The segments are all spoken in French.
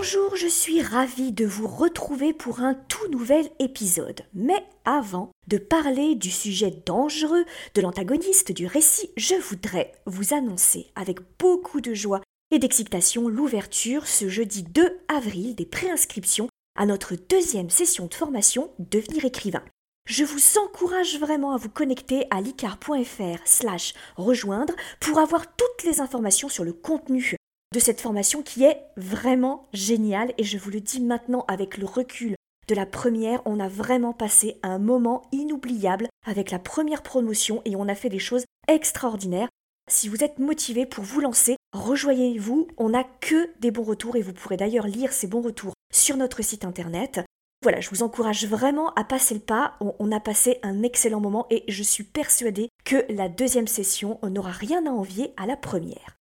Bonjour, je suis ravie de vous retrouver pour un tout nouvel épisode. Mais avant de parler du sujet dangereux de l'antagoniste du récit, je voudrais vous annoncer avec beaucoup de joie et d'excitation l'ouverture ce jeudi 2 avril des préinscriptions à notre deuxième session de formation Devenir écrivain. Je vous encourage vraiment à vous connecter à licar.fr slash rejoindre pour avoir toutes les informations sur le contenu de cette formation qui est vraiment géniale et je vous le dis maintenant avec le recul de la première, on a vraiment passé un moment inoubliable avec la première promotion et on a fait des choses extraordinaires. Si vous êtes motivé pour vous lancer, rejoignez-vous, on n'a que des bons retours et vous pourrez d'ailleurs lire ces bons retours sur notre site internet. Voilà, je vous encourage vraiment à passer le pas. On, a passé un excellent moment et je suis persuadée que la deuxième session n'aura rien à envier à la première.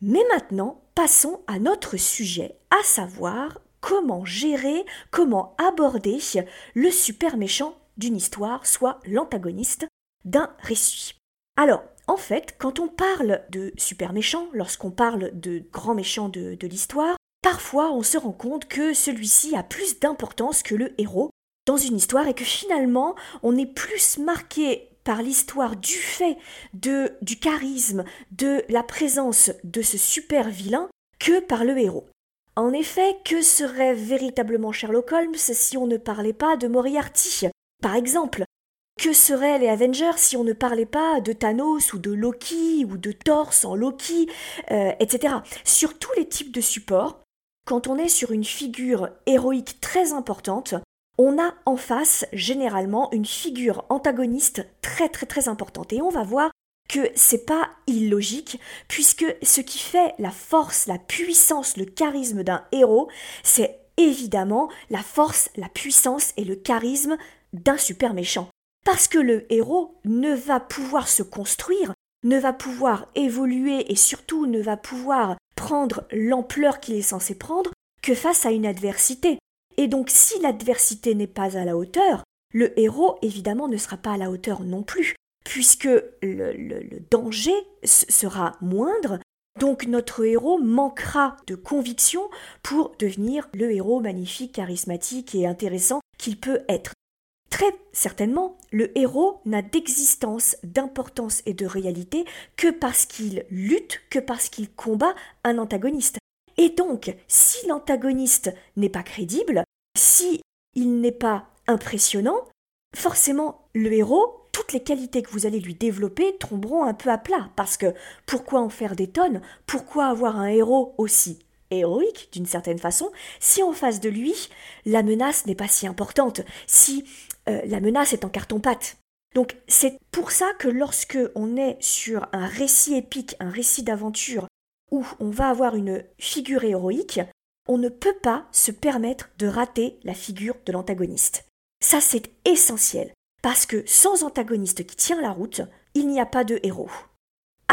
Mais maintenant, passons à notre sujet, à savoir comment gérer, comment aborder le super méchant d'une histoire, soit l'antagoniste d'un récit. Alors, en fait, quand on parle de super méchant, lorsqu'on parle de grand méchant de, l'histoire, parfois on se rend compte que celui-ci a plus d'importance que le héros dans une histoire et que finalement on est plus marqué par l'histoire du fait du charisme, de la présence de ce super vilain que par le héros. En effet, que serait véritablement Sherlock Holmes si on ne parlait pas de Moriarty Par exemple, que seraient les Avengers si on ne parlait pas de Thanos ou de Loki ou de Thor sans Loki, euh, etc. Sur tous les types de supports, quand on est sur une figure héroïque très importante, on a en face généralement une figure antagoniste très très très importante. Et on va voir que c'est pas illogique, puisque ce qui fait la force, la puissance, le charisme d'un héros, c'est évidemment la force, la puissance et le charisme d'un super méchant. Parce que le héros ne va pouvoir se construire, ne va pouvoir évoluer et surtout ne va pouvoir prendre l'ampleur qu'il est censé prendre que face à une adversité. Et donc si l'adversité n'est pas à la hauteur, le héros évidemment ne sera pas à la hauteur non plus, puisque le, danger sera moindre, donc notre héros manquera de conviction pour devenir le héros magnifique, charismatique et intéressant qu'il peut être. Très certainement, le héros n'a d'existence, d'importance et de réalité que parce qu'il lutte, que parce qu'il combat un antagoniste. Et donc, si l'antagoniste n'est pas crédible, si il n'est pas impressionnant, forcément le héros toutes les qualités que vous allez lui développer tomberont un peu à plat. Parce que pourquoi en faire des tonnes? Pourquoi avoir un héros aussi héroïque d'une certaine façon si en face de lui la menace n'est pas si importante, si euh, la menace est en carton-pâte? Donc c'est pour ça que lorsque on est sur un récit épique, un récit d'aventure où on va avoir une figure héroïque, on ne peut pas se permettre de rater la figure de l'antagoniste. Ça c'est essentiel. Parce que sans antagoniste qui tient la route, il n'y a pas de héros.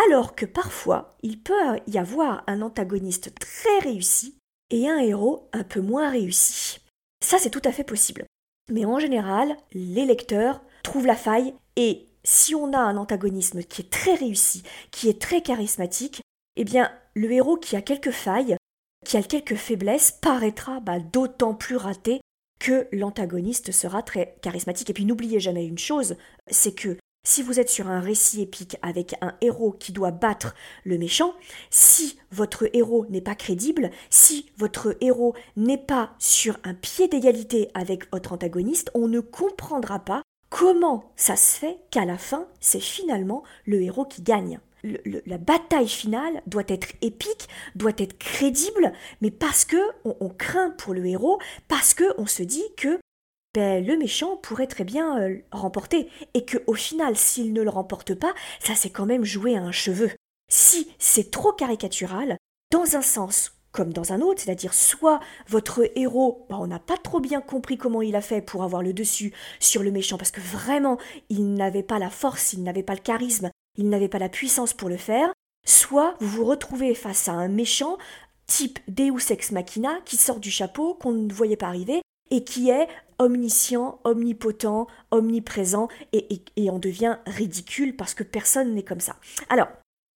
Alors que parfois, il peut y avoir un antagoniste très réussi et un héros un peu moins réussi. Ça, c'est tout à fait possible. Mais en général, les lecteurs trouvent la faille et si on a un antagonisme qui est très réussi, qui est très charismatique, eh bien, le héros qui a quelques failles, qui a quelques faiblesses, paraîtra bah, d'autant plus raté que l'antagoniste sera très charismatique. Et puis n'oubliez jamais une chose, c'est que si vous êtes sur un récit épique avec un héros qui doit battre le méchant, si votre héros n'est pas crédible, si votre héros n'est pas sur un pied d'égalité avec votre antagoniste, on ne comprendra pas comment ça se fait qu'à la fin, c'est finalement le héros qui gagne la bataille finale doit être épique, doit être crédible, mais parce que on, craint pour le héros, parce que on se dit que ben, le méchant pourrait très bien euh, remporter, et que au final, s'il ne le remporte pas, ça c'est quand même joué à un cheveu. Si c'est trop caricatural, dans un sens comme dans un autre, c'est-à-dire soit votre héros, bah, on n'a pas trop bien compris comment il a fait pour avoir le dessus sur le méchant, parce que vraiment, il n'avait pas la force, il n'avait pas le charisme, il n'avait pas la puissance pour le faire, soit vous vous retrouvez face à un méchant type Deus ex machina qui sort du chapeau, qu'on ne voyait pas arriver, et qui est omniscient, omnipotent, omniprésent, et, et, on devient ridicule parce que personne n'est comme ça. Alors,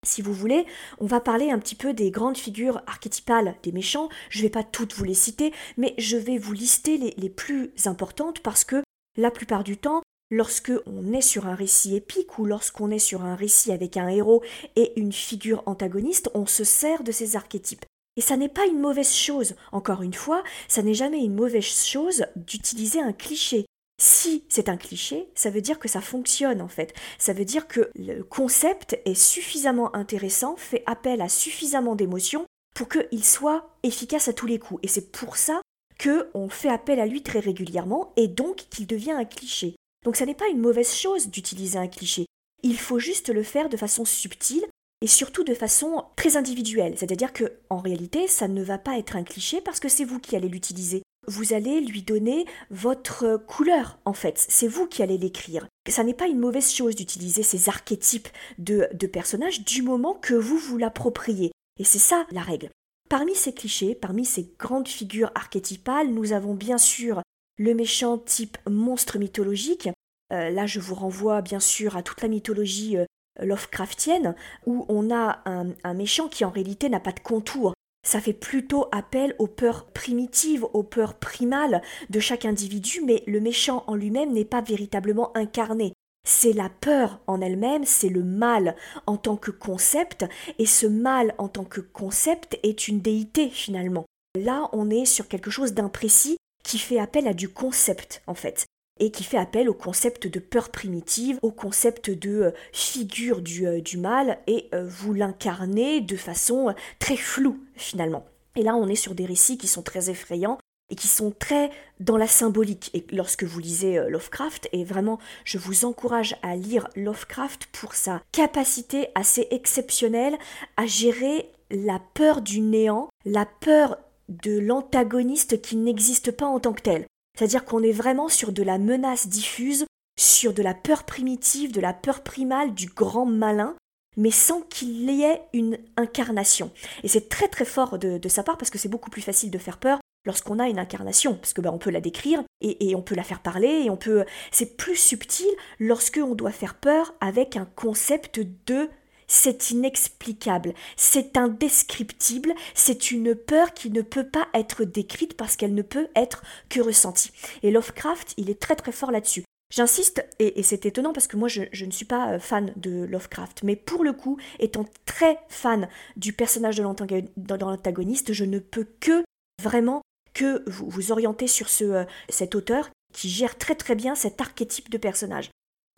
si vous voulez, on va parler un petit peu des grandes figures archétypales des méchants. Je ne vais pas toutes vous les citer, mais je vais vous lister les plus importantes parce que la plupart du temps, lorsque on est sur un récit épique ou lorsqu'on est sur un récit avec un héros et une figure antagoniste, on se sert de ces archétypes. Et ça n'est pas une mauvaise chose, encore une fois, ça n'est jamais une mauvaise chose d'utiliser un cliché. Si c'est un cliché, ça veut dire que ça fonctionne en fait. Ça veut dire que le concept est suffisamment intéressant, fait appel à suffisamment d'émotions pour qu'il soit efficace à tous les coups. Et c'est pour ça qu'on fait appel à lui très régulièrement et donc qu'il devient un cliché. Donc ça n'est pas une mauvaise chose d'utiliser un cliché. Il faut juste le faire de façon subtile et surtout de façon très individuelle. C'est-à-dire que en réalité, ça ne va pas être un cliché parce que c'est vous qui allez l'utiliser. Vous allez lui donner votre couleur, en fait. C'est vous qui allez l'écrire. Ça n'est pas une mauvaise chose d'utiliser ces archétypes de, de personnages du moment que vous vous l'appropriez. Et c'est ça la règle. Parmi ces clichés, parmi ces grandes figures archétypales, nous avons bien sûr le méchant type monstre mythologique. Euh, là, je vous renvoie bien sûr à toute la mythologie euh, Lovecraftienne, où on a un, un méchant qui en réalité n'a pas de contour. Ça fait plutôt appel aux peurs primitives, aux peurs primales de chaque individu, mais le méchant en lui-même n'est pas véritablement incarné. C'est la peur en elle-même, c'est le mal en tant que concept, et ce mal en tant que concept est une déité finalement. Là, on est sur quelque chose d'imprécis qui fait appel à du concept en fait et qui fait appel au concept de peur primitive, au concept de euh, figure du, euh, du, mal, et euh, vous l'incarnez de façon très floue finalement. Et là, on est sur des récits qui sont très effrayants et qui sont très dans la symbolique. Et lorsque vous lisez Lovecraft, et vraiment, je vous encourage à lire Lovecraft pour sa capacité assez exceptionnelle à gérer la peur du néant, la peur de l'antagoniste qui n'existe pas en tant que tel. C'est-à-dire qu'on est vraiment sur de la menace diffuse, sur de la peur primitive, de la peur primale du grand malin, mais sans qu'il y ait une incarnation. Et c'est très très fort de, sa part parce que c'est beaucoup plus facile de faire peur lorsqu'on a une incarnation, parce que ben, on peut la décrire et, et, on peut la faire parler et on peut. C'est plus subtil lorsque on doit faire peur avec un concept de c'est inexplicable, c'est indescriptible, c'est une peur qui ne peut pas être décrite parce qu'elle ne peut être que ressentie. Et Lovecraft, il est très très fort là-dessus. J'insiste, et, c'est étonnant parce que moi je, ne suis pas euh, fan de Lovecraft, mais pour le coup, étant très fan du personnage de l'antagoniste, je ne peux que vraiment que vous, vous orienter sur ce, euh, cet auteur qui gère très très bien cet archétype de personnage.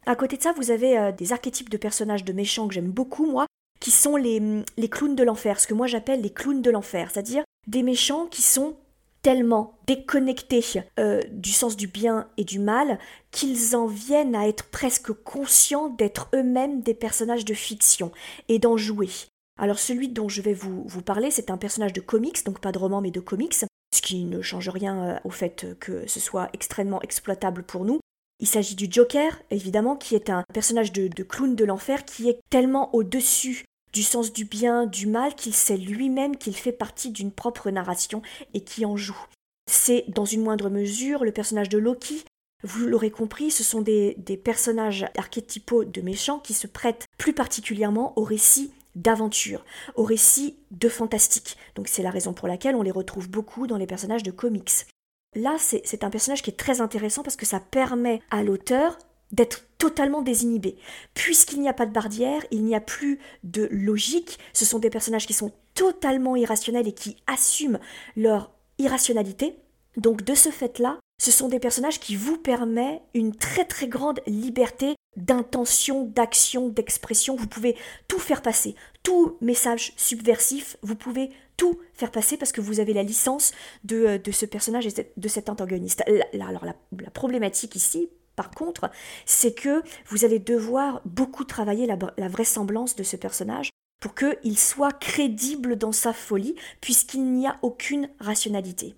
À côté de ça, vous avez euh, des archétypes de personnages de méchants que j'aime beaucoup, moi, qui sont les, mm, les clowns de l'enfer, ce que moi j'appelle les clowns de l'enfer, c'est-à-dire des méchants qui sont tellement déconnectés euh, du sens du bien et du mal qu'ils en viennent à être presque conscients d'être eux-mêmes des personnages de fiction et d'en jouer. Alors celui dont je vais vous, vous parler, c'est un personnage de comics, donc pas de roman mais de comics, ce qui ne change rien euh, au fait que ce soit extrêmement exploitable pour nous. Il s'agit du Joker, évidemment, qui est un personnage de, clown de l'enfer qui est tellement au-dessus du sens du bien, du mal, qu'il sait lui-même qu'il fait partie d'une propre narration et qui en joue. C'est, dans une moindre mesure, le personnage de Loki. Vous l'aurez compris, ce sont des, personnages archétypaux de méchants qui se prêtent plus particulièrement au récit d'aventure, au récit de fantastique. Donc c'est la raison pour laquelle on les retrouve beaucoup dans les personnages de comics là, c'est un personnage qui est très intéressant parce que ça permet à l'auteur d'être totalement désinhibé. Puisqu'il n'y a pas de barrière, il n'y a plus de logique, ce sont des personnages qui sont totalement irrationnels et qui assument leur irrationalité. Donc de ce fait-là, ce sont des personnages qui vous permettent une très très grande liberté d'intention, d'action, d'expression. Vous pouvez tout faire passer. Tout message subversif, vous pouvez tout faire passer parce que vous avez la licence de, euh, de ce personnage et de cet antagoniste. alors la, problématique ici, par contre, c'est que vous allez devoir beaucoup travailler la, la vraisemblance de ce personnage pour qu'il soit crédible dans sa folie, puisqu'il n'y a aucune rationalité.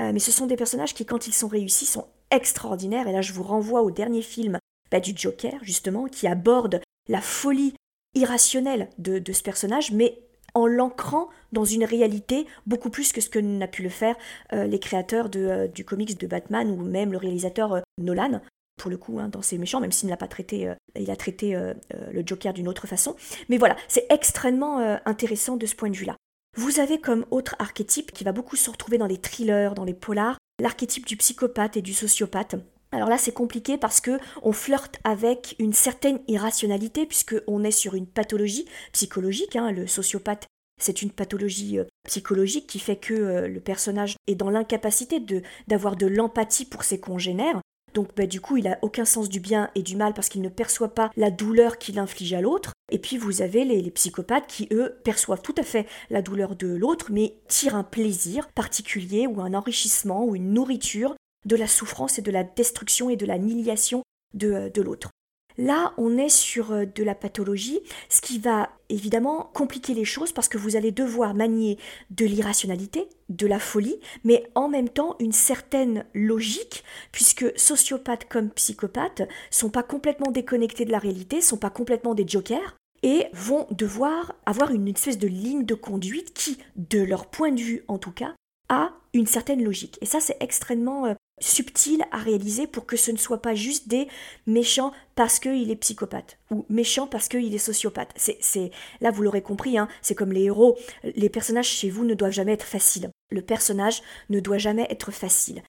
Euh, mais ce sont des personnages qui, quand ils sont réussis, sont extraordinaires. Et là, je vous renvoie au dernier film du Joker, justement, qui aborde la folie irrationnelle de, ce personnage, mais en l'ancrant dans une réalité beaucoup plus que ce que n'a pu le faire euh, les créateurs euh, du comics de Batman ou même le réalisateur Nolan pour le coup, hein, dans ses méchants, même s'il n'a pas traité, euh, il a traité euh, euh, le Joker d'une autre façon. Mais voilà, c'est extrêmement intéressant de ce point de vue-là. Vous avez comme autre archétype qui va beaucoup se retrouver dans les thrillers, dans les polars, l'archétype du psychopathe et du sociopathe. Alors là, c'est compliqué parce que on flirte avec une certaine irrationalité puisque on est sur une pathologie psychologique. Hein. le sociopathe, c'est une pathologie psychologique qui fait que le personnage est dans l'incapacité d'avoir de l'empathie pour ses congénères. Donc bah, du coup, il a aucun sens du bien et du mal parce qu'il ne perçoit pas la douleur qu'il inflige à l'autre. Et puis vous avez les, psychopathes qui, eux, perçoivent tout à fait la douleur de l'autre, mais tirent un plaisir particulier ou un enrichissement ou une nourriture de la souffrance et de la destruction et de la nihilation de l'autre. Là, on est sur euh, de la pathologie, ce qui va évidemment compliquer les choses parce que vous allez devoir manier de l'irrationalité, de la folie, mais en même temps une certaine logique, puisque sociopathes comme psychopathes sont pas complètement déconnectés de la réalité, sont pas complètement des jokers, et vont devoir avoir une espèce de ligne de conduite qui, de leur point de vue en tout cas, a une certaine logique. Et ça, c'est extrêmement euh, subtil à réaliser pour que ce ne soit pas juste des méchants parce qu'il est psychopathe ou méchants parce qu'il est sociopathe. C'est, là, vous l'aurez compris, hein, c'est comme les héros. Les personnages chez vous ne doivent jamais être faciles. Le personnage ne doit jamais être facile.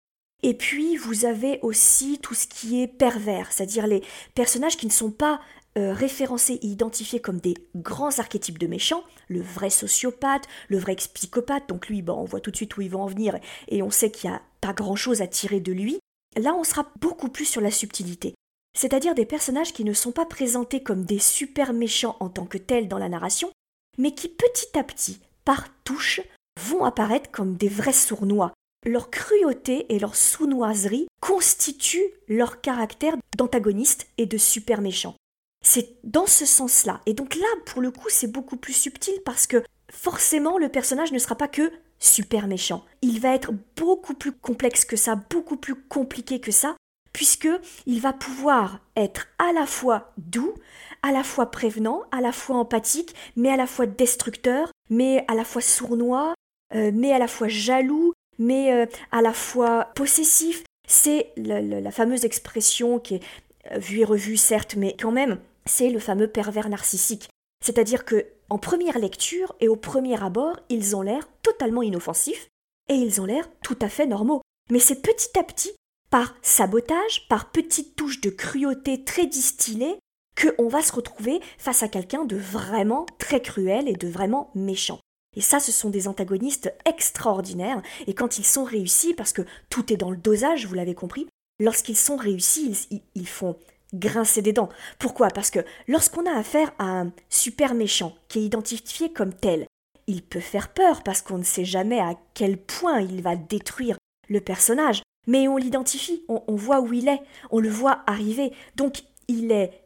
Et puis, vous avez aussi tout ce qui est pervers, c'est-à-dire les personnages qui ne sont pas euh, référencés et identifiés comme des grands archétypes de méchants, le vrai sociopathe, le vrai psychopathe, donc lui, bon, on voit tout de suite où il va en venir et on sait qu'il n'y a pas grand-chose à tirer de lui, là on sera beaucoup plus sur la subtilité. C'est-à-dire des personnages qui ne sont pas présentés comme des super méchants en tant que tels dans la narration, mais qui petit à petit, par touche, vont apparaître comme des vrais sournois. Leur cruauté et leur sournoiserie constituent leur caractère d'antagoniste et de super méchant. C'est dans ce sens-là. Et donc là, pour le coup, c'est beaucoup plus subtil parce que forcément, le personnage ne sera pas que super méchant. Il va être beaucoup plus complexe que ça, beaucoup plus compliqué que ça, puisque il va pouvoir être à la fois doux, à la fois prévenant, à la fois empathique, mais à la fois destructeur, mais à la fois sournois, euh, mais à la fois jaloux, mais euh, à la fois possessif. C'est la, fameuse expression qui est euh, vue et revue, certes, mais quand même, c'est le fameux pervers narcissique. C'est-à-dire que, en première lecture et au premier abord, ils ont l'air totalement inoffensifs et ils ont l'air tout à fait normaux. Mais c'est petit à petit, par sabotage, par petites touches de cruauté très distillées, qu'on va se retrouver face à quelqu'un de vraiment très cruel et de vraiment méchant. Et ça, ce sont des antagonistes extraordinaires, et quand ils sont réussis, parce que tout est dans le dosage, vous l'avez compris, lorsqu'ils sont réussis, ils font grincer des dents. Pourquoi? Parce que lorsqu'on a affaire à un super méchant qui est identifié comme tel, il peut faire peur parce qu'on ne sait jamais à quel point il va détruire le personnage. Mais on l'identifie, on, voit où il est, on le voit arriver. Donc il est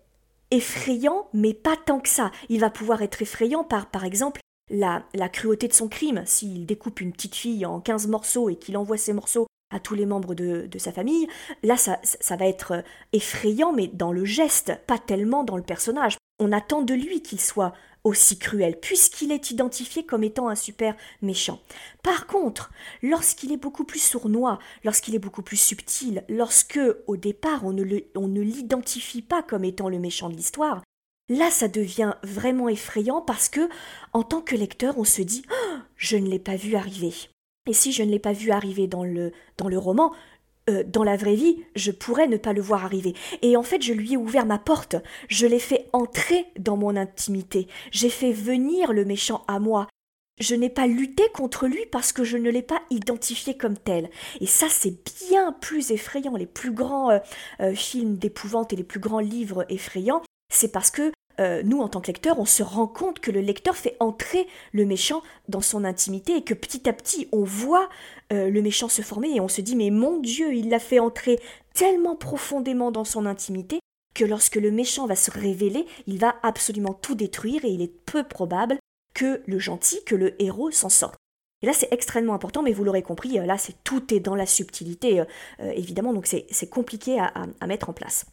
effrayant, mais pas tant que ça. Il va pouvoir être effrayant par, par exemple, la, la cruauté de son crime. S'il découpe une petite fille en 15 morceaux et qu'il envoie ces morceaux à tous les membres de, sa famille. Là, ça, va être euh, effrayant, mais dans le geste, pas tellement dans le personnage. On attend de lui qu'il soit aussi cruel, puisqu'il est identifié comme étant un super méchant. Par contre, lorsqu'il est beaucoup plus sournois, lorsqu'il est beaucoup plus subtil, lorsque, au départ, on ne l'identifie pas comme étant le méchant de l'histoire, là, ça devient vraiment effrayant parce que, en tant que lecteur, on se dit oh, Je ne l'ai pas vu arriver. Et si je ne l'ai pas vu arriver dans le, dans le roman, euh, dans la vraie vie, je pourrais ne pas le voir arriver. Et en fait, je lui ai ouvert ma porte, je l'ai fait entrer dans mon intimité, j'ai fait venir le méchant à moi. Je n'ai pas lutté contre lui parce que je ne l'ai pas identifié comme tel. Et ça, c'est bien plus effrayant. Les plus grands euh, euh, films d'épouvante et les plus grands livres effrayants, c'est parce que euh, nous, en tant que lecteurs, on se rend compte que le lecteur fait entrer le méchant dans son intimité et que petit à petit, on voit euh, le méchant se former et on se dit, mais mon Dieu, il l'a fait entrer tellement profondément dans son intimité que lorsque le méchant va se révéler, il va absolument tout détruire et il est peu probable que le gentil, que le héros s'en sorte. Et là, c'est extrêmement important, mais vous l'aurez compris, euh, là, c'est tout est dans la subtilité, évidemment, donc c'est compliqué à, mettre en place.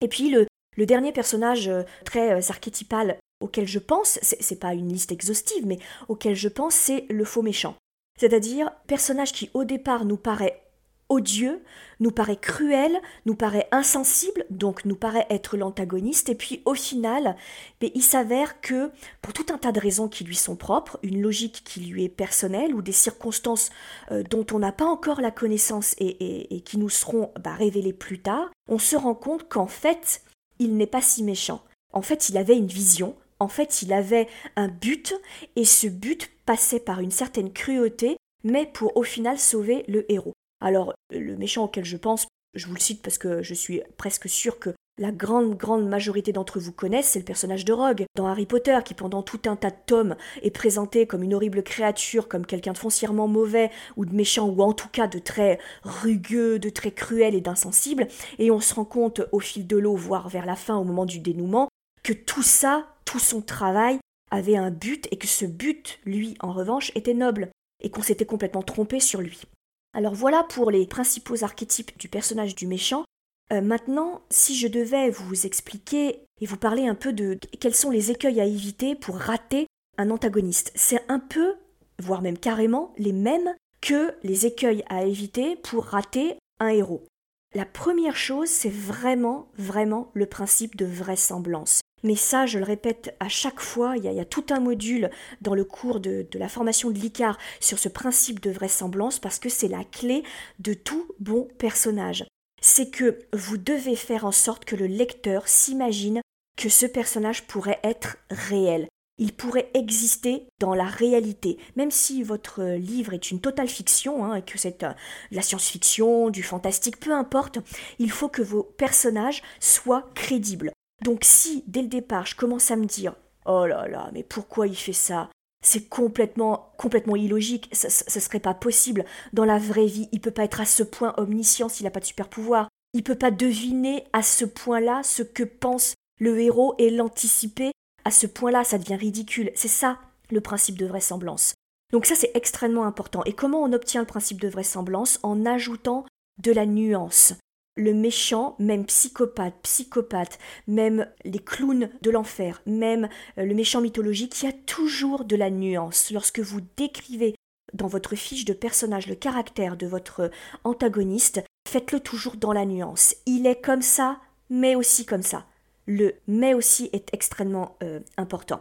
Et puis, le, le dernier personnage très archétypal auquel je pense, c'est pas une liste exhaustive, mais auquel je pense, c'est le faux méchant. C'est-à-dire, personnage qui au départ nous paraît odieux, nous paraît cruel, nous paraît insensible, donc nous paraît être l'antagoniste, et puis au final, mais il s'avère que, pour tout un tas de raisons qui lui sont propres, une logique qui lui est personnelle, ou des circonstances euh, dont on n'a pas encore la connaissance et, qui nous seront bah, révélées plus tard, on se rend compte qu'en fait, il n'est pas si méchant. En fait, il avait une vision, en fait, il avait un but, et ce but passait par une certaine cruauté, mais pour au final sauver le héros. Alors, le méchant auquel je pense, je vous le cite parce que je suis presque sûre que la grande, grande majorité d'entre vous connaissent, c'est le personnage de Rogue dans Harry Potter, qui pendant tout un tas de tomes est présenté comme une horrible créature, comme quelqu'un de foncièrement mauvais, ou de méchant, ou en tout cas de très rugueux, de très cruel et d'insensible, et on se rend compte au fil de l'eau, voire vers la fin, au moment du dénouement, que tout ça, tout son travail, avait un but, et que ce but, lui, en revanche, était noble, et qu'on s'était complètement trompé sur lui. Alors voilà pour les principaux archétypes du personnage du méchant. Euh, maintenant, si je devais vous expliquer et vous parler un peu de quels sont les écueils à éviter pour rater un antagoniste, c'est un peu, voire même carrément, les mêmes que les écueils à éviter pour rater un héros. La première chose, c'est vraiment, vraiment le principe de vraisemblance. Mais ça, je le répète à chaque fois, il y a, tout un module dans le cours de, la formation de l'ICAR sur ce principe de vraisemblance parce que c'est la clé de tout bon personnage. C'est que vous devez faire en sorte que le lecteur s'imagine que ce personnage pourrait être réel. Il pourrait exister dans la réalité, même si votre livre est une totale fiction, hein, que c'est euh, de la science-fiction, du fantastique, peu importe, il faut que vos personnages soient crédibles. Donc si, dès le départ, je commence à me dire Oh là là, mais pourquoi il fait ça? C'est complètement, complètement illogique, ce, ne serait pas possible. Dans la vraie vie, il peut pas être à ce point omniscient s'il n'a pas de super pouvoir. Il peut pas deviner à ce point-là ce que pense le héros et l'anticiper. À ce point-là, ça devient ridicule. C'est ça le principe de vraisemblance. Donc ça, c'est extrêmement important. Et comment on obtient le principe de vraisemblance? En ajoutant de la nuance le méchant, même psychopathe, psychopathe, même les clowns de l'enfer, même euh, le méchant mythologique, il y a toujours de la nuance. Lorsque vous décrivez dans votre fiche de personnage le caractère de votre antagoniste, faites-le toujours dans la nuance. Il est comme ça, mais aussi comme ça. Le mais aussi est extrêmement euh, important.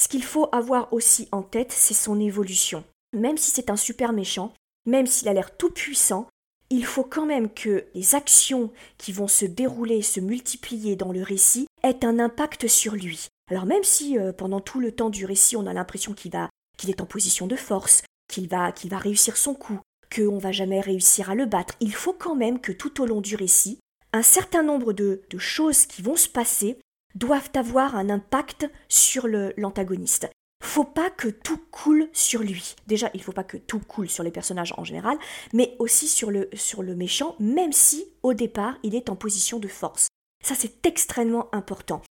Ce qu'il faut avoir aussi en tête, c'est son évolution. Même si c'est un super méchant, même s'il a l'air tout puissant, il faut quand même que les actions qui vont se dérouler, se multiplier dans le récit aient un impact sur lui. Alors même si euh, pendant tout le temps du récit on a l'impression qu'il va qu'il est en position de force, qu'il va qu'il va réussir son coup, qu'on va jamais réussir à le battre, il faut quand même que tout au long du récit, un certain nombre de, de choses qui vont se passer doivent avoir un impact sur l'antagoniste faut pas que tout coule sur lui. Déjà, il faut pas que tout coule sur les personnages en général, mais aussi sur le, sur le méchant, même si au départ il est en position de force. Ça, c'est extrêmement important.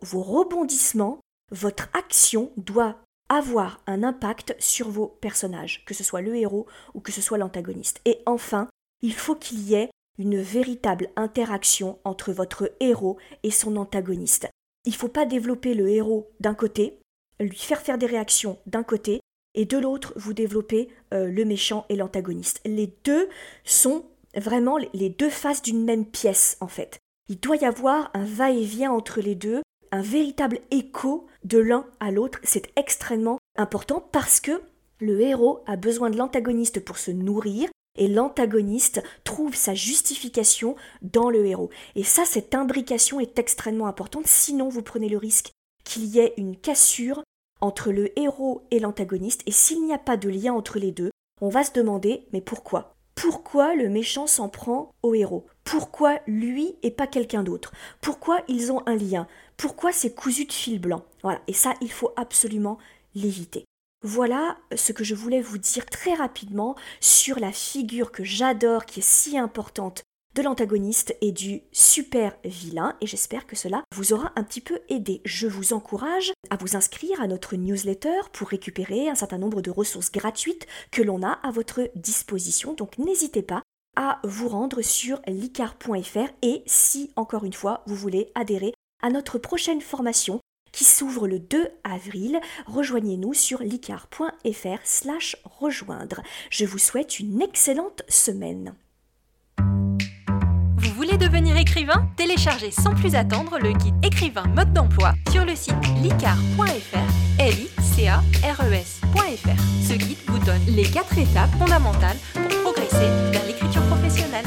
Vos rebondissements, votre action doit avoir un impact sur vos personnages, que ce soit le héros ou que ce soit l'antagoniste. Et enfin, il faut qu'il y ait une véritable interaction entre votre héros et son antagoniste. Il ne faut pas développer le héros d'un côté lui faire faire des réactions d'un côté, et de l'autre, vous développez euh, le méchant et l'antagoniste. Les deux sont vraiment les deux faces d'une même pièce, en fait. Il doit y avoir un va-et-vient entre les deux, un véritable écho de l'un à l'autre. C'est extrêmement important parce que le héros a besoin de l'antagoniste pour se nourrir et l'antagoniste trouve sa justification dans le héros. Et ça, cette imbrication est extrêmement importante, sinon vous prenez le risque qu'il y ait une cassure entre le héros et l'antagoniste, et s'il n'y a pas de lien entre les deux, on va se demander mais pourquoi? Pourquoi le méchant s'en prend au héros? Pourquoi lui et pas quelqu'un d'autre? Pourquoi ils ont un lien? Pourquoi c'est cousu de fil blanc? Voilà, et ça, il faut absolument l'éviter. Voilà ce que je voulais vous dire très rapidement sur la figure que j'adore, qui est si importante de l'antagoniste et du super vilain et j'espère que cela vous aura un petit peu aidé. Je vous encourage à vous inscrire à notre newsletter pour récupérer un certain nombre de ressources gratuites que l'on a à votre disposition. Donc n'hésitez pas à vous rendre sur licar.fr et si encore une fois vous voulez adhérer à notre prochaine formation qui s'ouvre le 2 avril. Rejoignez-nous sur licar.fr slash rejoindre. Je vous souhaite une excellente semaine. Devenir écrivain Téléchargez sans plus attendre le guide écrivain mode d'emploi sur le site licar.fr, l i c a r e s.fr. Ce guide vous donne les quatre étapes fondamentales pour progresser vers l'écriture professionnelle.